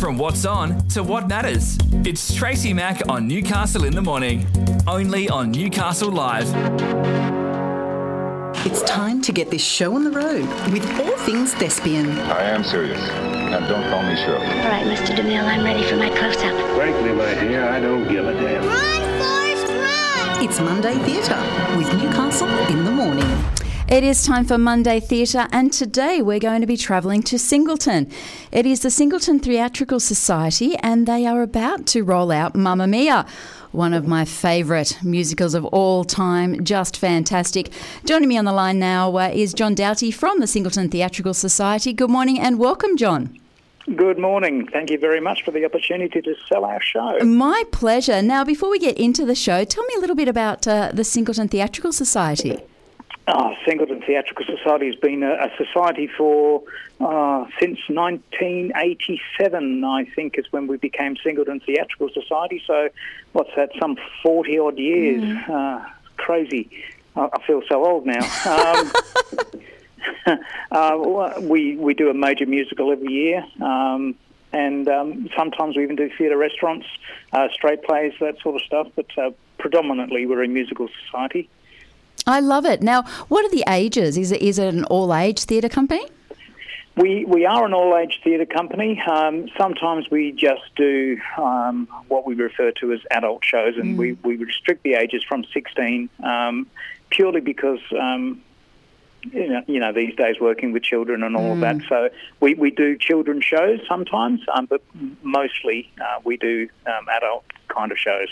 From what's on to what matters. It's Tracy Mack on Newcastle in the Morning. Only on Newcastle Live. It's time to get this show on the road with all things thespian. I am serious. And don't call me Shirley. All right, Mr. DeMille, I'm ready for my close-up. Frankly, my dear, I don't give a damn. Run, Forrest, run! It's Monday Theatre with Newcastle in the Morning. It is time for Monday Theatre, and today we're going to be travelling to Singleton. It is the Singleton Theatrical Society, and they are about to roll out Mamma Mia, one of my favourite musicals of all time. Just fantastic. Joining me on the line now uh, is Jon Doughty from the Singleton Theatrical Society. Good morning and welcome, Jon. Good morning. Thank you very much for the opportunity to sell our show. My pleasure. Now, before we get into the show, tell me a little bit about uh, the Singleton Theatrical Society. Oh, Singleton Theatrical Society has been a, a society for uh, since 1987, I think, is when we became Singleton Theatrical Society. So, what's that? Some 40 odd years. Uh, crazy. I, I feel so old now. Um, uh, we we do a major musical every year. Um, and um, sometimes we even do theatre restaurants, uh, straight plays, that sort of stuff. But uh, predominantly, we're a musical society. I love it. Now, what are the ages? Is it, is it an all age theatre company? We we are an all age theatre company. Um, sometimes we just do um, what we refer to as adult shows, and we, we restrict the ages from 16 um, purely because. Um, you know, you know, these days working with children and all of that. So we, we do children's shows sometimes, um, but mostly uh, we do um, adult kind of shows.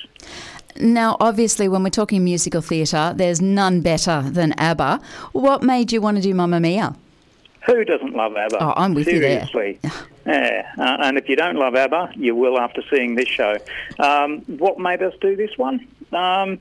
Now, obviously, when we're talking musical theatre, there's none better than ABBA. What made you want to do Mamma Mia? Who doesn't love ABBA? Oh, I'm with you there. Seriously. yeah, uh, and if you don't love ABBA, you will after seeing this show. Um, what made us do this one? Um,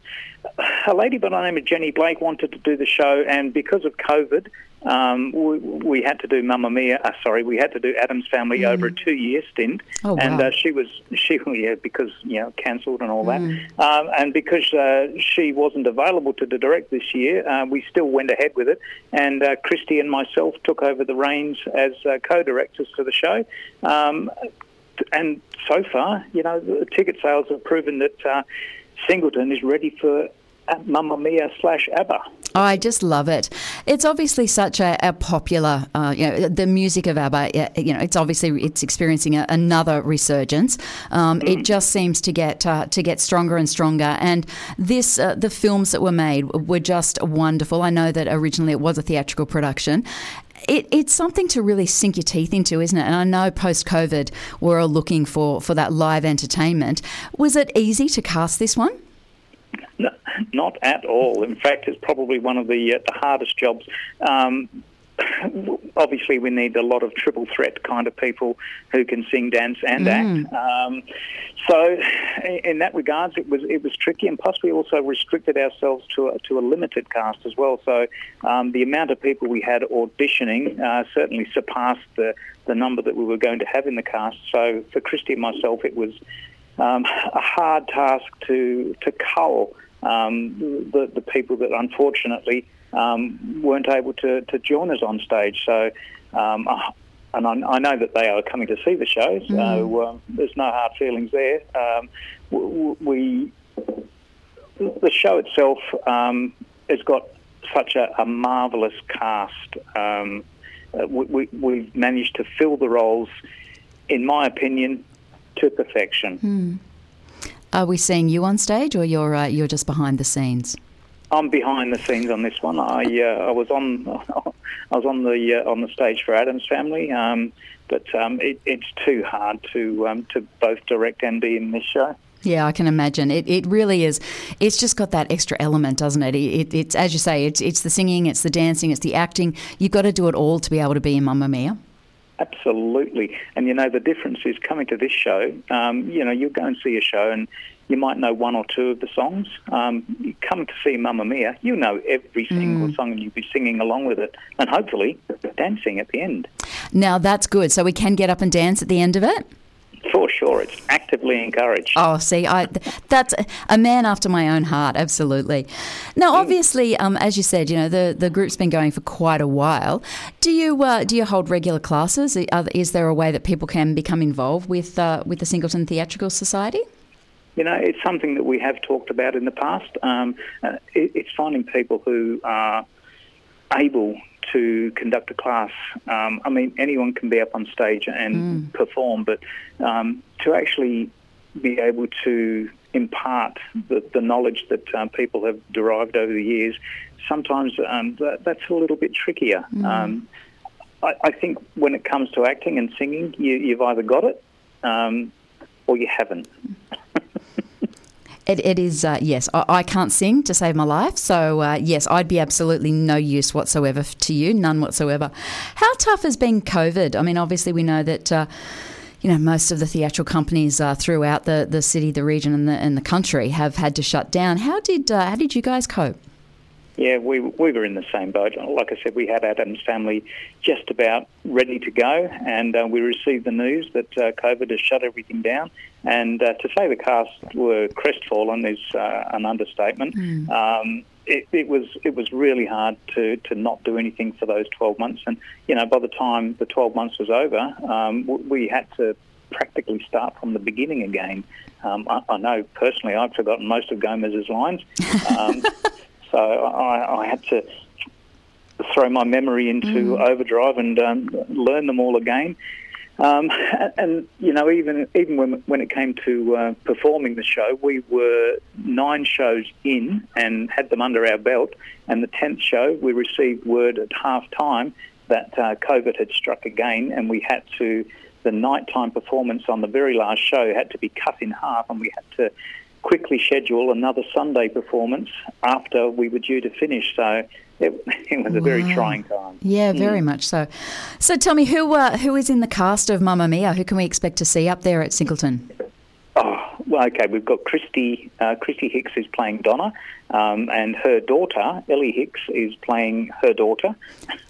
a lady by the name of Jenny Blake wanted to do the show, and because of COVID, um, we, we had to do Mamma Mia. Uh, sorry, we had to do Addams Family over a two-year stint, Oh, wow. and uh, she was she yeah because you know cancelled and all that, um, and because uh, she wasn't available to direct this year, uh, we still went ahead with it, and uh, Christy and myself took over the reins as uh, co-directors for the show. Um, and so far, you know, the ticket sales have proven that uh, Singleton is ready for Mamma Mia slash ABBA. I just love it. It's obviously such a, a popular, uh, you know, the music of ABBA. You know, it's obviously it's experiencing a, another resurgence. Um, It just seems to get uh, to get stronger and stronger. And this, uh, the films that were made were just wonderful. I know that originally it was a theatrical production. It, it's something to really sink your teeth into, isn't it? And I know post COVID, we're all looking for for that live entertainment. Was it easy to cast this one? No, not at all. In fact, it's probably one of the uh, the hardest jobs. Um, obviously, we need a lot of triple threat kind of people who can sing, dance, and act. Um, so, in- in that regards, it was it was tricky, and plus we also restricted ourselves to a, to a limited cast as well. So, um, the amount of people we had auditioning uh, certainly surpassed the the number that we were going to have in the cast. So, for Christy and myself, it was um, a hard task to to cull um, the the people that unfortunately um, weren't able to, to join us on stage. So, um, uh, and I, I know that they are coming to see the show, so um, there's no hard feelings there. Um, we the show itself um, has got such a, a marvelous cast. Um, we, we, we've managed to fill the roles, in my opinion, to perfection. Are we seeing you on stage, or you're uh, you're just behind the scenes? I'm behind the scenes on this one. I uh, I was on I was on the uh, on the stage for Addams Family, um, but um, it, it's too hard to um, to both direct and be in this show. Yeah, I can imagine. It, it really is. It's just got that extra element, doesn't it? it? It's as you say. It's it's the singing, it's the dancing, it's the acting. You've got to do it all to be able to be in Mamma Mia. Absolutely. And you know, the difference is coming to this show, um, you know, you'll go and see a show and you might know one or two of the songs. Um, you come to see Mamma Mia, you know every single song and you'll be singing along with it and hopefully dancing at the end. Now that's good. So we can get up and dance at the end of it. For sure, it's actively encouraged. Oh, see, I that's a man after my own heart, absolutely. Now, obviously, um, as you said, you know the, the group's been going for quite a while. Do you uh, do you hold regular classes? Is there a way that people can become involved with uh, with the Singleton Theatrical Society? You know, it's something that we have talked about in the past. Um, uh, it, it's finding people who are able to conduct a class. Um, I mean, anyone can be up on stage and mm. perform, but um, to actually be able to impart the, the knowledge that um, people have derived over the years, sometimes um, that, that's a little bit trickier. Mm. Um, I, I, think when it comes to acting and singing, you, have either got it um, or you haven't. It, it is, uh, yes. I, I, can't sing to save my life. So, uh, yes, I'd be absolutely no use whatsoever to you, none whatsoever. How tough has been COVID? I mean, obviously, we know that. Uh, you know, most of the theatrical companies uh, throughout the, the city, the region, and the, and the country have had to shut down. How did uh, how did you guys cope? Yeah, we, we were in the same boat. Like I said, we had Addams family just about ready to go, and uh, we received the news that uh, COVID has shut everything down. And uh, to say the cast were crestfallen is uh, an understatement. Mm. Um, it, it, was it was really hard to, to not do anything for those 12 months. And, you know, by the time the 12 months was over, um, we had to practically start from the beginning again. Um, I, I, know personally I've forgotten most of Gomez's lines. Um, so I, I, had to throw my memory into mm. overdrive and um, learn them all again. Um, and you know, even even when when it came to uh, performing the show, we were nine shows in and had them under our belt. And the tenth show, we received word at half time that uh, COVID had struck again, and we had to. The nighttime performance on the very last show had to be cut in half, and we had to quickly schedule another Sunday performance after we were due to finish. So it, it was a very trying time. Yeah, very mm. much so. So tell me, who uh, who is in the cast of Mamma Mia? Who can we expect to see up there at Singleton? Oh, well, okay. We've got Christy. Uh, Christy Hicks is playing Donna, um, and her daughter Ellie Hicks is playing her daughter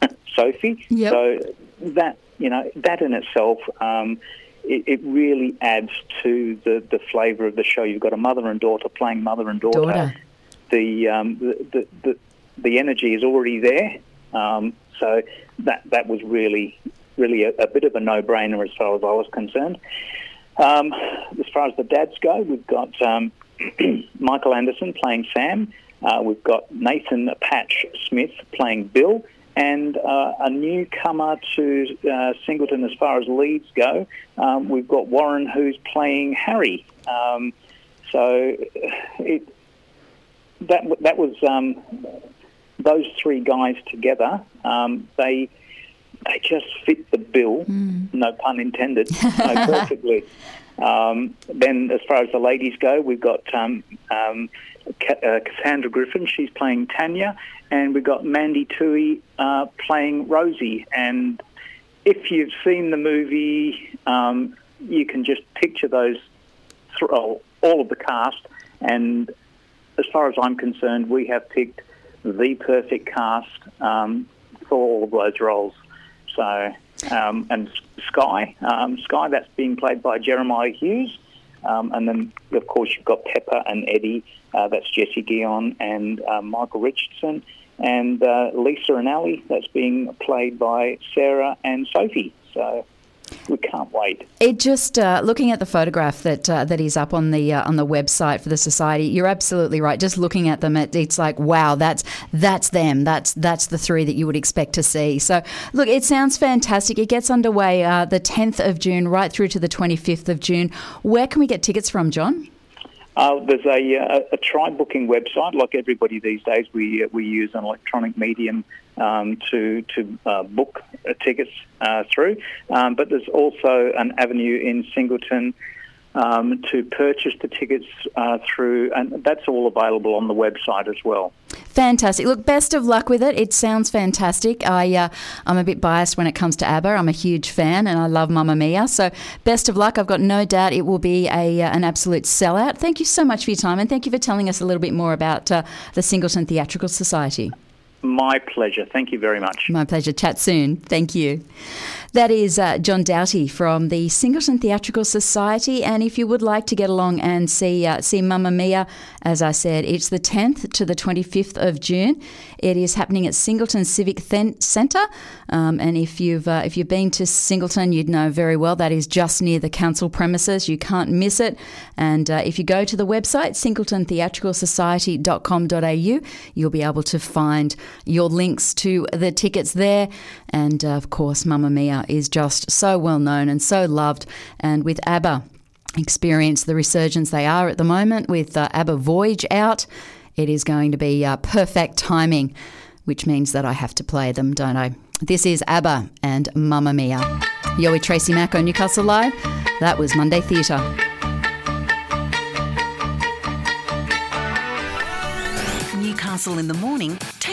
Sophie. Yep. So that you know that in itself. Um, it, it, really adds to the, the flavour of the show. You've got a mother and daughter playing mother and daughter. daughter. The, um, the, the, the the energy is already there. Um, so that that was really really a, a, bit of a no-brainer as far as I was concerned. Um, as far as the dads go, we've got um, Michael Anderson playing Sam. Uh, we've got Nathan Patch Smith playing Bill, and uh, a newcomer to uh, Singleton as far as leads go. Um, we've got Warren who's playing Harry. Um, so it, that that was um, those three guys together, um, they they just fit the bill, mm. no pun intended, perfectly. Um, then, as far as the ladies go, we've got um, um, uh, Cassandra Griffin. She's playing Tanya, and we've got Mandy Tui uh, playing Rosie. And if you've seen the movie, um, you can just picture those th- all of the cast. And as far as I'm concerned, we have picked the perfect cast um, for all of those roles. So, um, and Sky, um, Sky, that's being played by Jeremiah Hughes. Um, and then, of course, you've got Pepper and Eddie, uh, that's Jesse Guion and uh, Michael Richardson. And uh, Lisa and Ali, that's being played by Sarah and Sophie. So, we can't wait. It just uh, looking at the photograph that uh, that is up on the uh, on the website for the society. You're absolutely right. Just looking at them, it, it's like wow, that's that's them. That's that's the three that you would expect to see. So look, it sounds fantastic. It gets underway uh, the 10th of June, right through to the 25th of June. Where can we get tickets from, Jon? Uh, there's a, a, a TryBooking website. Like everybody these days, we uh, we use an electronic medium um, to to uh, book tickets uh, through. Um, but there's also an avenue in Singleton um, to purchase the tickets uh, through, and that's all available on the website as well. Fantastic. Look, best of luck with it. It sounds fantastic. I, uh, I'm a bit biased when it comes to ABBA. I'm a huge fan and I love Mamma Mia. So, best of luck. I've got no doubt it will be a, uh, an absolute sellout. Thank you so much for your time and thank you for telling us a little bit more about uh, the Singleton Theatrical Society. My pleasure. Thank you very much. My pleasure. Chat soon. Thank you. That is uh, Jon Doughty from the Singleton Theatrical Society. And if you would like to get along and see uh, see Mamma Mia, as I said, it's the 10th to the 25th of June. It is happening at Singleton Civic Centre. Um, and if you've uh, if you've been to Singleton, you'd know very well that is just near the council premises. You can't miss it. And uh, if you go to the website singletontheatricalsociety.com.au, you'll be able to find your links to the tickets there. And uh, of course, Mamma Mia is just so well known and so loved. And with ABBA, experience the resurgence they are at the moment with uh, ABBA Voyage out. It is going to be uh, perfect timing, which means that I have to play them, don't I? This is ABBA and Mamma Mia. You're with Tracy Mack on Newcastle Live. That was Monday Theatre. Newcastle in the Morning